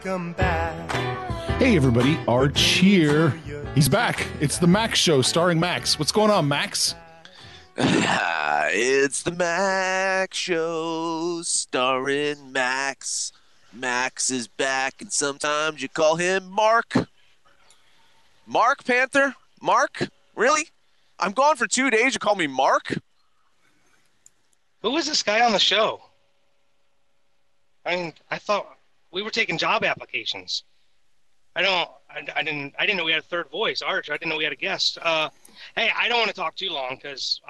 Welcome back. Hey, everybody. Arch here. He's back. It's the Max Show starring Max. What's going on, Max? it's the Max Show starring Max. Max is back, and sometimes you call him Mark. Mark Panther? Mark? Really? I'm gone for two days. You call me Mark? Who is this guy on the show? I mean, I thought we were taking job applications. I don't. I, I didn't. I didn't know we had a third voice, Arch. I didn't know we had a guest. Uh, hey, I don't want to talk too long because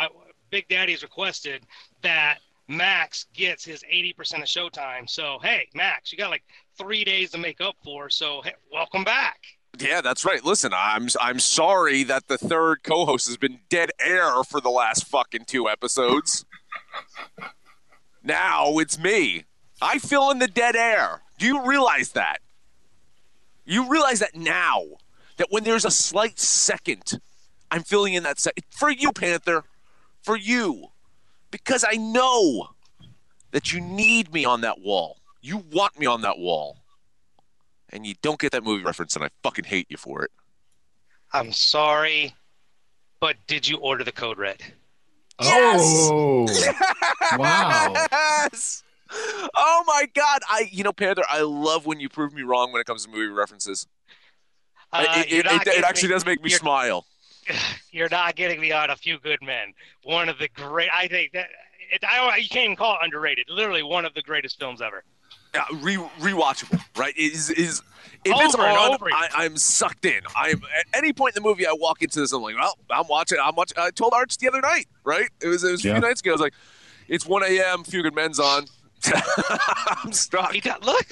Big Daddy has requested that Max gets his 80% of showtime. So hey, Max, you got like three days to make up for. So hey, welcome back. Yeah, that's right. Listen, I'm I'm sorry that the third co-host has been dead air for the last fucking two episodes. now it's me. I fill in the dead air. Do you realize that? You realize that now that when there's a slight second, I'm filling in that second for you, Panther, for you, because I know that you need me on that wall. You want me on that wall and you don't get that movie reference, and I fucking hate you for it. I'm sorry, but did you order the code red? Yes! Oh, wow. Yes! Oh my god! I, you know, Panther, I love when you prove me wrong when it comes to movie references. Uh, it, it, it, it actually me- does make me you're- smile. You're not getting me on a few good men. One of the great. I think that it, I. You can't even call it underrated. Literally one of the greatest films ever. Yeah, re rewatchable, right? Is is if it's Over and on, over. I, I'm sucked in. I'm at any point in the movie I walk into this, I'm like, well, I'm watching. I'm watching. I told Arch the other night, right? It was it was a Yeah. few nights ago. I was like, it's 1 a.m. Few Good Men's on. I'm stuck. He got look.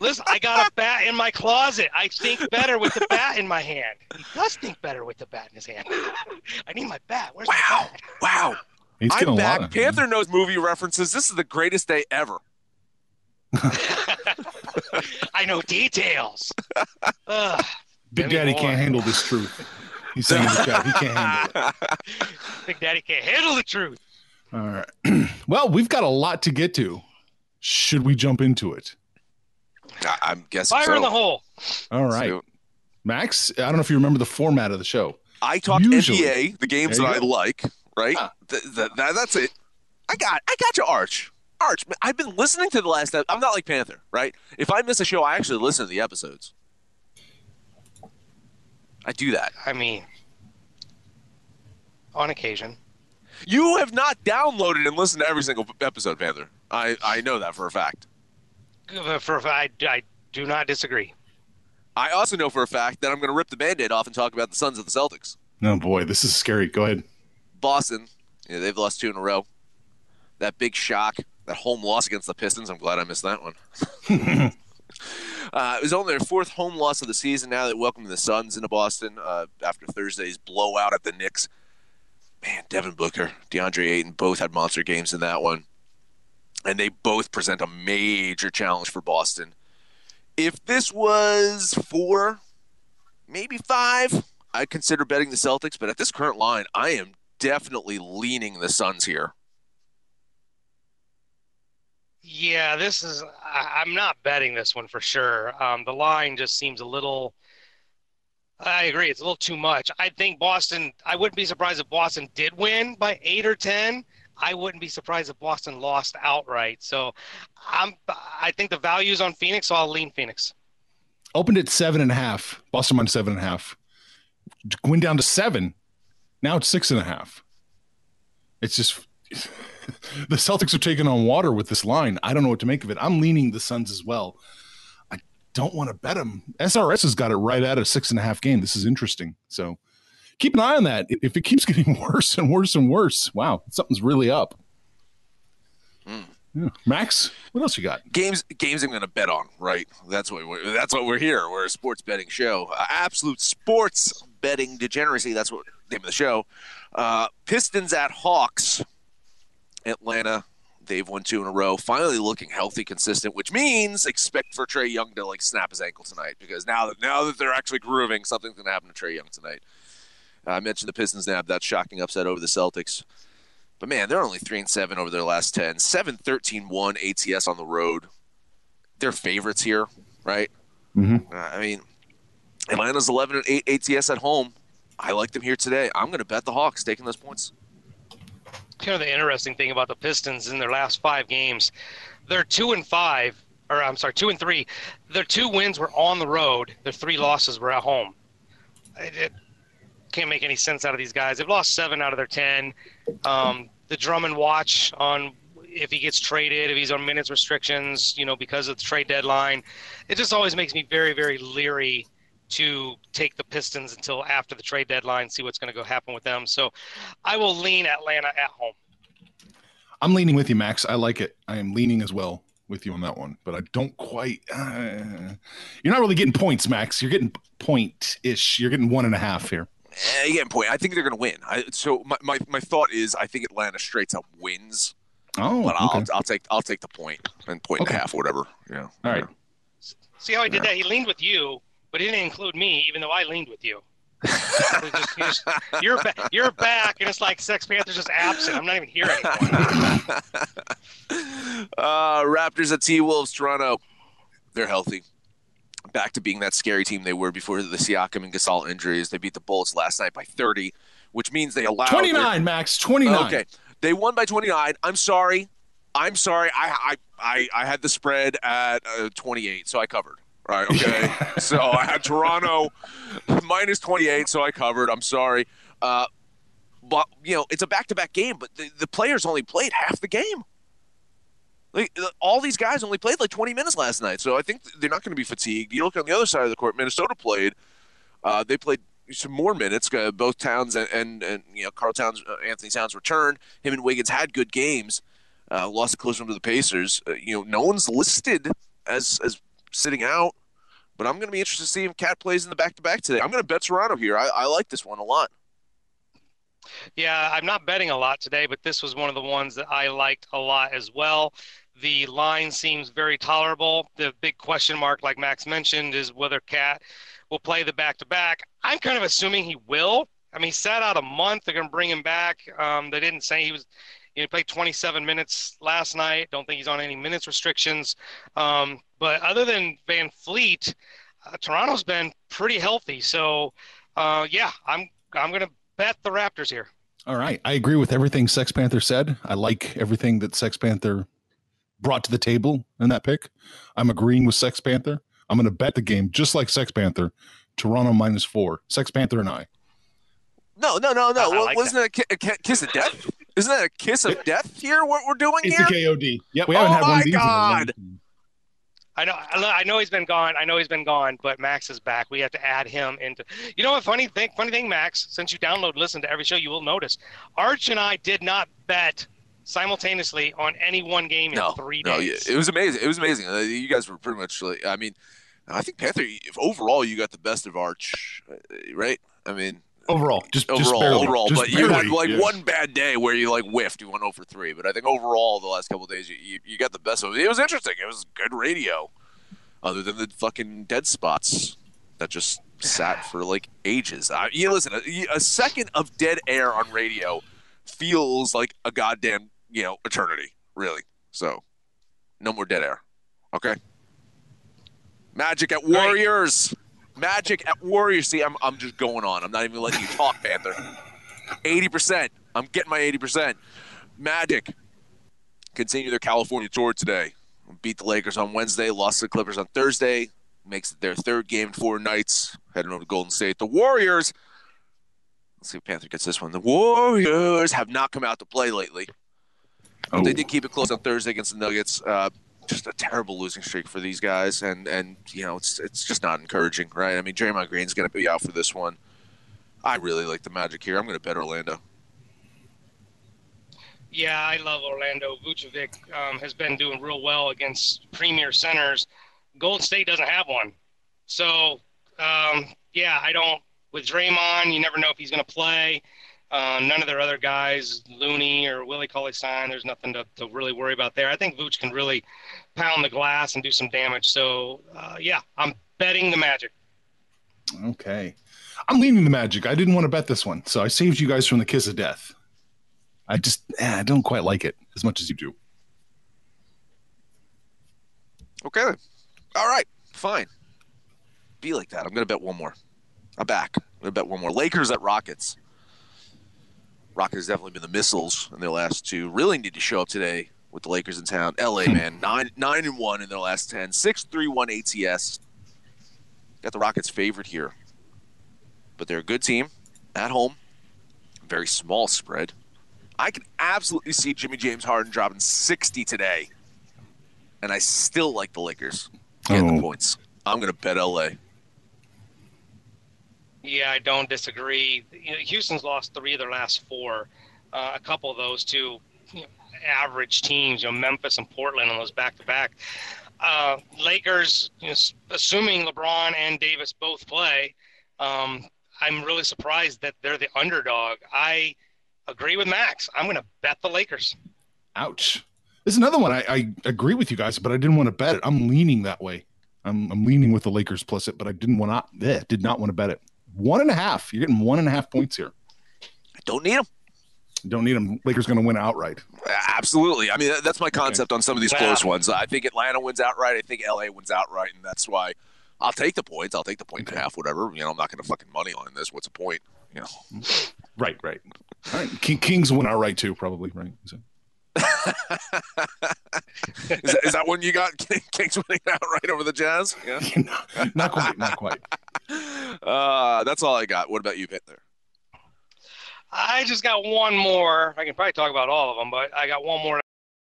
Listen, I got a bat in my closet. I think better with the bat in my hand. He does think better with the bat in his hand. I need my bat. Where's Wow, my bat? wow. He's I'm back. lot of Panther knows movie references. This is the greatest day ever. I know details. Ugh. Big Daddy Moore. can't handle this truth. He's saying in the chat he can't handle it. Big Daddy can't handle the truth. All right. well, we've got a lot to get to. Should we jump into it? I- I'm guessing Fire so. in the hole. All right. So, Max, I don't know if you remember the format of the show. I talk Usually. NBA, the games that you I go. like, right? Ah. Th- th- that- that's it. I got, I got you, Arch. Arch, I've been listening to the last. ep- I'm not like Panther, right? If I miss a show, I actually listen to the episodes. I do that. I mean, on occasion. You have not downloaded and listened to every single episode, Panther. I, I know that for a fact. For I, I do not disagree. I also know for a fact that I'm going to rip the band-aid off and talk about the Suns of the Celtics. Oh boy, this is scary. Go ahead. Boston, yeah, they've lost two in a row. That big shock, that home loss against the Pistons. I'm glad I missed that one. uh, it was only their fourth home loss of the season. Now they welcome the Suns into Boston uh, after Thursday's blowout at the Knicks. Man, Devin Booker, DeAndre Ayton both had monster games in that one. And they both present a major challenge for Boston. If this was four, maybe five, I'd consider betting the Celtics. But at this current line, I am definitely leaning the Suns here. Yeah, this is. I'm not betting this one for sure. Um, the line just seems a little. I agree. It's a little too much. I think Boston. I wouldn't be surprised if Boston did win by eight or ten. I wouldn't be surprised if Boston lost outright. So, I'm. I think the value's on Phoenix, so I'll lean Phoenix. Opened at seven and a half. Boston minus seven and a half. Went down to seven. Now it's six and a half. It's just the Celtics are taking on water with this line. I don't know what to make of it. I'm leaning the Suns as well. Don't want to bet them. SRS has got it right at a six and a half game. This is interesting. So keep an eye on that. If it keeps getting worse and worse and worse, wow, something's really up. Yeah. Max, what else you got? Games, games I'm going to bet on. Right, that's what we're, that's what we're here. We're a sports betting show. Uh, absolute sports betting degeneracy. That's what name of the show. Uh, Pistons at Hawks. Atlanta, they've won two in a row. Finally looking healthy, consistent, which means expect for Trae Young to like snap his ankle tonight because now that now that they're actually grooving, something's going to happen to Trae Young tonight. Uh, I mentioned the Pistons nab that shocking upset over the Celtics. But man, they're only 3 and 7 over their last 10. 7 13 1 ATS on the road. They're favorites here, right? Mm-hmm. Uh, I mean, Atlanta's 11 and 8 ATS at home. I like them here today. I'm going to bet the Hawks taking those points. Kind of the interesting thing about the Pistons in their last five games, they're two and five, or I'm sorry, two and three. Their two wins were on the road. Their three losses were at home. It, it can't make any sense out of these guys. They've lost seven out of their ten. Um, the Drummond watch on if he gets traded, if he's on minutes restrictions, you know, because of the trade deadline, it just always makes me very, very leery to take the Pistons until after the trade deadline, see what's going to go happen with them. So I will lean Atlanta at home. I'm leaning with you, Max. I like it. I am leaning as well with you on that one, but I don't quite. Uh, you're not really getting points, Max. You're getting point ish. You're getting one and a half here. You point. I think they're going to win. I, so my, my, my thought is I think Atlanta straight up wins, Oh, but I'll, okay. I'll take I'll take the point and point and Okay. a half, whatever. Yeah. All right. See how he did that? He leaned with you, but he didn't include me, even though I leaned with you. Just- you just- you're ba- you're back, and it's like Sex Panther's just absent. I'm not even here anymore. Uh, Raptors at T Wolves, Toronto. They're healthy. Back to being that scary team they were before the Siakam and Gasol injuries. They beat the Bulls last night by 30, which means they allowed their- 29, Max. 29. Okay, they won by 29. I'm sorry. I'm sorry. I I I, I had the spread at uh, 28, so I covered. Right. Okay. so I had Toronto minus 28, so I covered. I'm sorry. Uh, but you know, it's a back-to-back game, but the, the players only played half the game. Like all these guys only played like 20 minutes last night, so I think they're not going to be fatigued. You look on the other side of the court. Minnesota played. Uh, they played some more minutes. Uh, both Towns and, and and you know Karl Towns, uh, Anthony Towns returned. Him and Wiggins had good games. Uh, lost a close one to the Pacers. Uh, you know, no one's listed as as sitting out, but I'm going to be interested to see if Cat plays in the back to back today. I'm going to bet Toronto here. I, I like this one a lot. Yeah, I'm not betting a lot today, but this was one of the ones that I liked a lot as well. The line seems very tolerable. The big question mark, like Max mentioned, is whether Cat will play the back to back. I'm kind of assuming he will. I mean, he sat out a month. They're going to bring him back. Um, they didn't say he was. You know, he played 27 minutes last night. Don't think he's on any minutes restrictions. Um, but other than VanVleet, uh, Toronto's been pretty healthy. So, uh, yeah, I'm I'm going to bet the Raptors here. All right. I agree with everything Sex Panther said. I like everything that Sex Panther brought to the table in that pick. I'm agreeing with Sex Panther. I'm going to bet the game just like Sex Panther. Toronto minus four. Sex Panther and I. No, no, no, no. I Well, like wasn't that a, ki- a kiss of death? Isn't that a kiss of death here? What we're doing It's here? a KOD. Yep. We Oh haven't had one of these. in a long God. I know, I know he's been gone. I know he's been gone, but Max is back. We have to add him into. You know what? Funny thing, funny thing, Max. Since you download, listen to every show, you will notice Arch and I did not bet simultaneously on any one game in No, three no, days. it was amazing. It was amazing. Uh, You guys were pretty much like, I mean, I think Panther. If overall, you got the best of Arch, uh, right? I mean, Overall, just just overall, barely, overall, just but you had like yeah. one bad day where you like whiffed. You went over three, but I think overall, the last couple of days, you, you you got the best of it. It was interesting. It was good radio, other than the fucking dead spots that just sat for like ages. I, you listen, a, a second of dead air on radio feels like a goddamn you know eternity, really. So, no more dead air. Okay. Magic at Warriors. Magic at Warriors. See, I'm, I'm just going on. I'm not even letting you talk, Panther. 80%. I'm getting my 80%. Magic continue their California tour today. Beat the Lakers on Wednesday, lost to the Clippers on Thursday. Makes it their third game in four nights. Heading over to Golden State. The Warriors. Let's see if Panther gets this one. The Warriors have not come out to play lately. But they Oh. did keep it close on Thursday against the Nuggets. Uh, just a terrible losing streak for these guys, and and you know it's it's just not encouraging, right? I mean, Draymond Green's going to be out for this one. I really like the Magic here. I'm going to bet Orlando. Yeah, I love Orlando. Vucevic um, has been doing real well against premier centers. Golden State doesn't have one. So, um, yeah, I don't. With Draymond, you never know if he's going to play. Uh, none of their other guys, Looney or Willie Cauley Stein, there's nothing to, to really worry about there. I think Vooch can really pound the glass and do some damage. So, uh, yeah, I'm betting the Magic. Okay. I'm leaning the Magic. I didn't want to bet this one, so I saved you guys from the kiss of death. I just eh, I don't quite like it as much as you do. Okay. then. All right. Fine. Be like that. I'm going to bet one more. I'm back. I'm going to bet one more. Lakers at Rockets. Rockets definitely been the missiles in their last two. Really need to show up today with the Lakers in town. LA, man, nine nine and one in their last ten. Six three one ATS. Got the Rockets favorite here, but they're a good team at home. Very small spread. I can absolutely see Jimmy James Harden dropping 60 today, and I still like the Lakers getting Oh. the points. I'm going to bet LA. Yeah, I don't disagree. You know, Houston's lost three of their last four. Uh, a couple of those to you know, average teams, you know, Memphis and Portland on those back to back. Lakers, you know, assuming LeBron and Davis both play, um, I'm really surprised that they're the underdog. I agree with Max. I'm going to bet the Lakers. Ouch. This is another one. I, I agree with you guys, but I didn't want to bet it. I'm leaning that way. I'm, I'm leaning with the Lakers plus it, but I didn't want to. Eh, did not want to bet it. One and a half. You're getting one and a half points here. I don't need them. Don't need them. Lakers going to win outright. Absolutely. I mean, that's my concept on some of these Yeah. close ones. I think Atlanta wins outright. I think LA wins outright, and that's why I'll take the points. I'll take the point and a half, whatever. You know, I'm not going to fucking money on this. What's the point? You know. Right, right. All right. King, Kings win outright too, probably. Right. So- Is that, is that when you got Kings winning outright over the Jazz? Yeah. not quite. Not quite. Uh, that's all I got. What about you, Panther? I just got one more. I can probably talk about all of them, but I got one more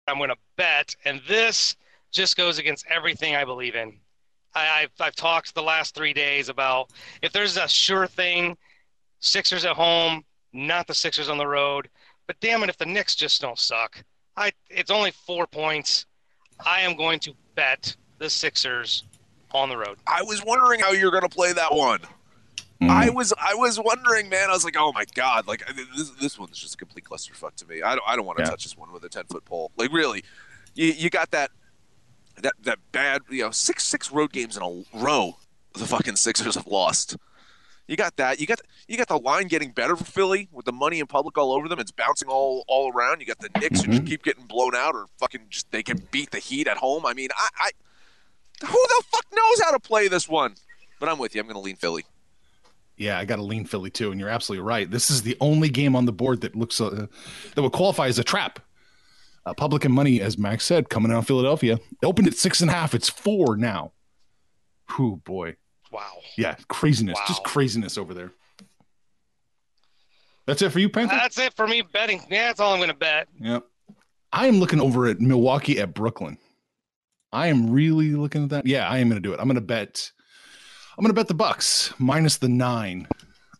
I'm going to bet, and this just goes against everything I believe in. I, I've, I've talked the last three days about if there's a sure thing, Sixers at home, not the Sixers on the road. But damn it, if the Knicks just don't suck, I it's only four points. I am going to bet the Sixers on the road. I was wondering how you're going to play that one. Mm. I was I was wondering, man. I was like, oh my god, like this, this one's just a complete clusterfuck to me. I don't I don't want to Yeah. touch this one with a ten foot pole. Like really, you you got that that that bad you know six six road games in a row. The fucking Sixers have lost. You got that. You got you got the line getting better for Philly with the money in public all over them. It's bouncing all all around. You got the Knicks who just keep getting blown out or fucking just they can beat the Heat at home. I mean, I, I who the fuck knows how to play this one? But I'm with you. I'm going to lean Philly. Yeah, I got to lean Philly too, and you're absolutely right. This is the only game on the board that looks uh, that would qualify as a trap. Uh, public and money, as Max said, coming out of Philadelphia. Opened at six and a half. It's four now. Whew, boy. Wow. Yeah, craziness. Wow. Just craziness over there. That's it for you, Panther? That's it for me betting. Yeah, that's all I'm going to bet. Yep. I am looking over at Milwaukee at Brooklyn. I am really looking at that. Yeah, I am going to do it. I'm going to bet. I'm going to bet the Bucks minus the nine.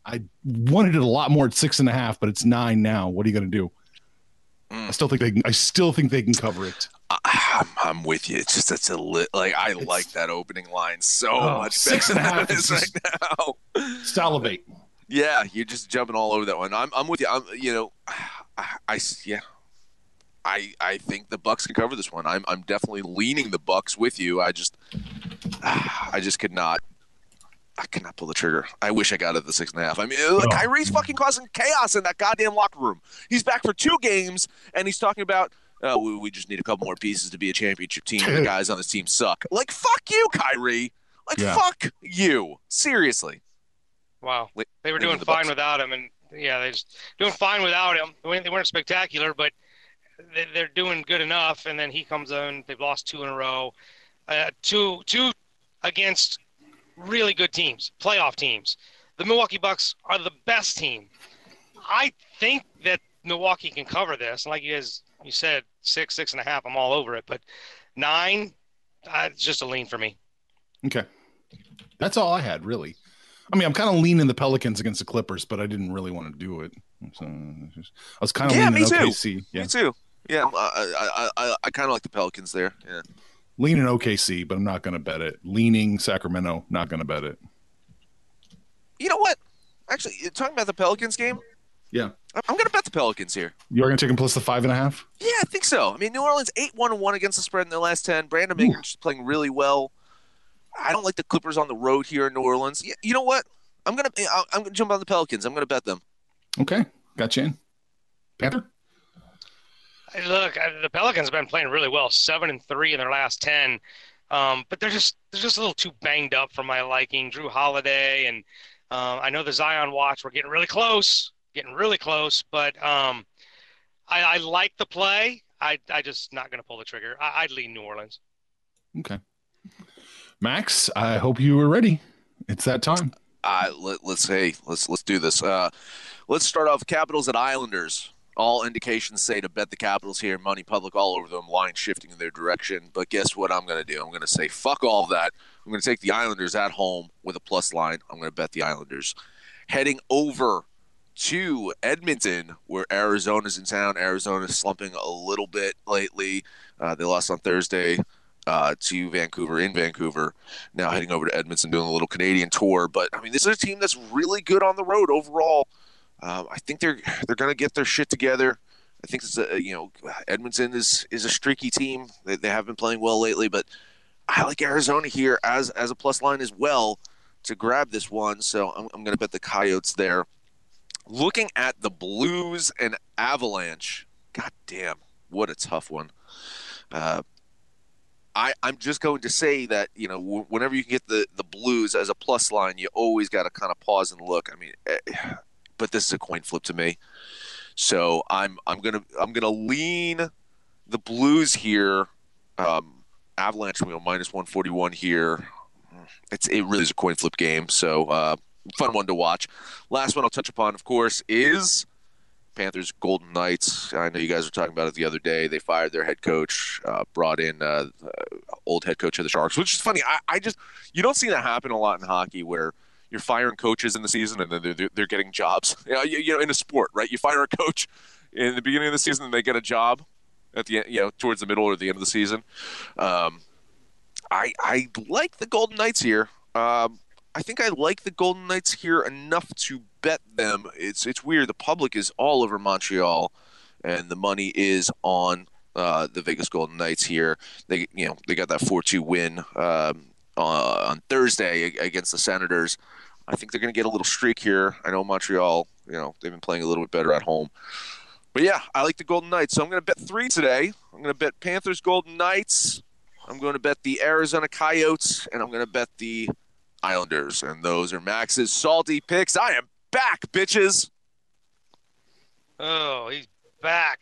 I wanted it a lot more at six and a half, but it's nine now. What are you going to do? Mm. I still think they. Can, I still think they can cover it. I'm, I'm with you. It's just that's a lit. Like I like that opening line so Oh, much. six and a half than it is is right now. Salivate. Yeah, you're just jumping all over that one. I'm, I'm with you. I'm, you know, I, I yeah, I, I think the Bucks can cover this one. I'm, I'm definitely leaning the Bucks with you. I just, I just could not. I cannot pull the trigger. I wish I got it at the six and a half. I mean, look, Oh. Kyrie's fucking causing chaos in that goddamn locker room. He's back for two games, and he's talking about, oh, we, we just need a couple more pieces to be a championship team. and the guys on this team suck. Like, fuck you, Kyrie. Like, Yeah. fuck you. Seriously. Wow. Wait, They were doing the fine Bucks. without him, and yeah, they just doing fine without him. They weren't- spectacular, but they- they're doing good enough. And then he comes in. They've lost two in a row, uh, two two against really good teams, playoff teams. The Milwaukee Bucks are the best team. I think that Milwaukee can cover this. Like you guys, you said six, six and a half. I'm all over it, but nine, uh, it's just a lean for me. Okay. That's all I had, really. I mean, I'm kind of leaning the Pelicans against the Clippers, but I didn't really want to do it. So I was kind of Yeah, leaning me too. OKC. Yeah, Me too. Yeah, I I, I, I kind of like the Pelicans there. Yeah. Leaning OKC, but I'm not going to bet it. Leaning Sacramento, not going to bet it. You know what? Actually, you're talking about the Pelicans game, Yeah. I'm I'm gonna bet the Pelicans here. You're going to take them plus the five and a half? Yeah, I think so. I mean, New Orleans eight one one against the spread in their last ten. Brandon Ingram's playing really well. I don't like the Clippers on the road here in New Orleans. Y- You know what? I'm gonna I- I'm gonna jump on the Pelicans. I'm gonna bet them. Okay. Got you in. Panther? Hey, Look, uh, the Pelicans have been playing really well, seven and three in their last ten, um, but they're just they're just a little too banged up for my liking. Jrue Holiday and um, I know the Zion watch. We're getting really close, getting really close, but um, I, I like the play. I I just not going to pull the trigger. I, I'd lean New Orleans. Okay. Max, I hope you were ready. It's that time. Uh, let, let's say let's let's do this. Uh, let's start off Capitals at Islanders. All indications say to bet the Capitals here. Money public all over them. Line shifting in their direction. But guess what? I'm going to do. I'm going to say fuck all of that. I'm going to take the Islanders at home with a plus line. I'm going to bet the Islanders. Heading over to Edmonton, where Arizona's in town. Arizona's slumping a little bit lately. Uh, they lost on Thursday uh, to Vancouver in Vancouver. Now heading over to Edmonton, doing a little Canadian tour. But I mean, this is a team that's really good on the road overall. Um, I think they're they're going to get their shit together. I think it's a, you know Edmonton is is a streaky team. They, they have been playing well lately, but I like Arizona here as as a plus line as well to grab this one. So I'm, I'm going to bet the Coyotes there. Looking at the Blues and Avalanche, god damn, what a tough one. Uh, I, I'm just going to say that you know whenever you can get the, the Blues as a plus line, you always got to kind of pause and look. I mean, eh, but this is a coin flip to me, so I'm I'm gonna I'm gonna lean the Blues here. Um, Avalanche, know, minus 141 here. It's it really is a coin flip game, so uh, fun one to watch. Last one I'll touch upon, of course, is Panthers Golden Knights. I know you guys were talking about it the other day. They fired their head coach, uh, brought in uh, old head coach of the Sharks, which is funny. I, I just you don't see that happen a lot in hockey where you're firing coaches in the season and then they're, they're, getting jobs. You know, you, you know, in a sport, right? You fire a coach in the beginning of the season and they get a job at the end, you know, towards the middle or the end of the season. Um, I I like the Golden Knights here. Um, I think I like the Golden Knights here enough to bet them. It's it's weird. The public is all over Montreal, and the money is on uh, the Vegas Golden Knights here. They you know they got that four two win um, uh, on Thursday against the Senators. I think they're going to get a little streak here. I know Montreal. You know they've been playing a little bit better at home. But yeah, I like the Golden Knights. So I'm going to bet three today. I'm going to bet Panthers Golden Knights. I'm going to bet the Arizona Coyotes, and I'm going to bet the Islanders. And those are Max's salty picks. I am back, bitches. Oh, he's back.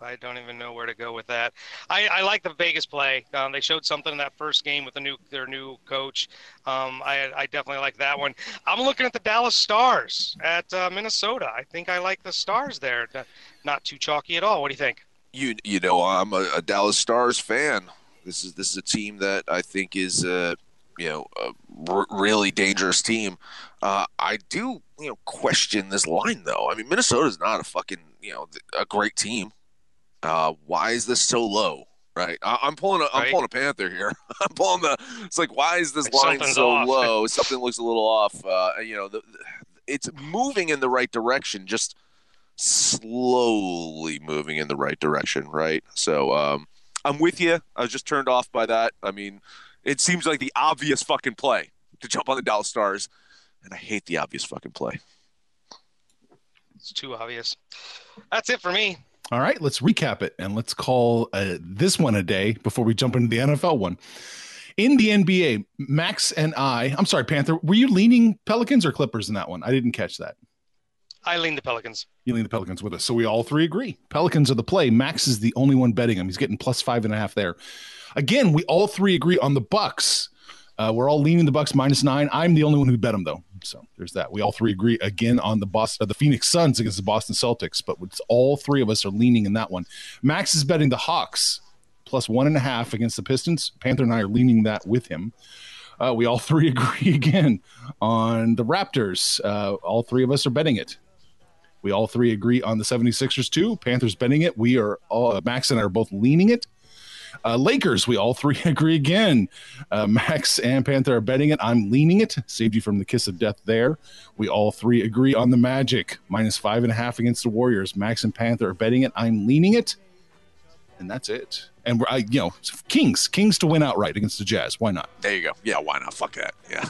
I don't even know where to go with that. I, I like the Vegas play. Um, they showed something in that first game with the new their new coach. Um, I, I definitely like that one. I'm looking at the Dallas Stars at uh, Minnesota. I think I like the Stars there. Not- too chalky at all. What do you think? You you know I'm a, a Dallas Stars fan. This is this is a team that I think is uh, you know a r- really dangerous team. Uh, I do you know question this line though. I mean, Minnesota is not a fucking you know a great team. Uh, why is this so low? Right, I- I'm pulling a I'm Right. pulling a Panther here. I'm pulling the. It's like why is this Like line so off. low? Something looks a little off. Uh, you know, the, it's moving in the right direction, just slowly moving in the right direction. Right. So um, I'm with you. I was just turned off by that. I mean, it seems like the obvious fucking play to jump on the Dallas Stars, and I hate the obvious fucking play. It's too obvious. That's it for me. All right, let's recap it and let's call uh, this one a day before we jump into the NFL one. In the NBA, Max and I, I'm sorry, Panther, were you leaning Pelicans or Clippers in that one? I didn't catch that. I lean the Pelicans. You lean the Pelicans with us. So we all three agree. Pelicans are the play. Max is the only one betting him. He's getting plus five and a half there. Again, we all three agree on the Bucks. Uh, we're all leaning the Bucks minus nine. I'm the only one who bet them though. So there's that. We all three agree again on the Boston, uh, the Phoenix Suns against the Boston Celtics. But all three of us are leaning in that one. Max is betting the Hawks plus one and a half against the Pistons. Panther and I are leaning that with him. Uh, we all three agree again on the Raptors. Uh, all three of us are betting it. We all three agree on the 76ers too. Panthers betting it. We are all, Max and I are both leaning it. Uh, Lakers, we all three agree again. Uh, Max and Panther are betting it. I'm leaning it. Saved you from the kiss of death there. We all three agree on the Magic minus five and a half against the Warriors. Max and Panther are betting it. I'm leaning it, and that's it. And we're, I, you know, Kings, Kings to win outright against the Jazz. Why not? There you go. Yeah, why not? Fuck that. Yeah.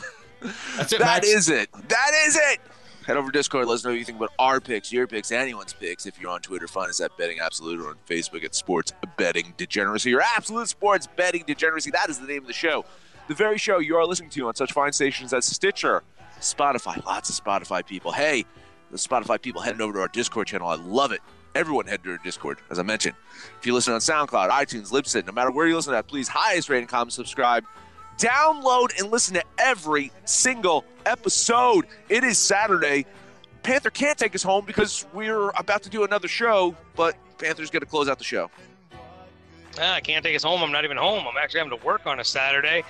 That's it. That is it. That is it. Head over to Discord. Let us know what you think about our picks, your picks, anyone's picks. If you're on Twitter, find us at Betting Absolute or on Facebook at Sports Betting Degeneracy or Absolute Sports Betting Degeneracy. That is the name of the show. The very show you are listening to on such fine stations as Stitcher, Spotify. Lots of Spotify people. Hey, the Spotify people heading over to our Discord channel. I love it. Everyone head to our Discord, as I mentioned. If you listen on SoundCloud, iTunes, Libsyn, no matter where you listen at, please highest rating, comment, subscribe download and listen to every single episode. It is Saturday. Panther can't take us home because we're about to do another show, but Panther's going to close out the show. Ah, I can't take us home. I'm not even home. I'm actually having to work on a Saturday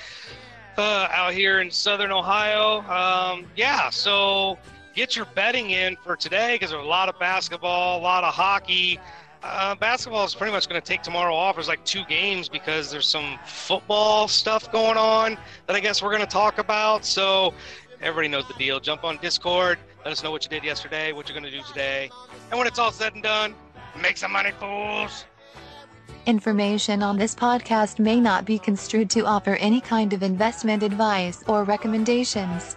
uh, out here in Southern Ohio. Um, yeah, so get your betting in for today because there's a lot of basketball, a lot of hockey. Uh, basketball is pretty much going to take tomorrow off. There's like two games because there's some football stuff going on that I guess we're going to talk about. So everybody knows the deal. Jump on Discord. Let us know what you did yesterday, what you're going to do today. And when it's all said and done, make some money, fools. Information on this podcast may not be construed to offer any kind of investment advice or recommendations.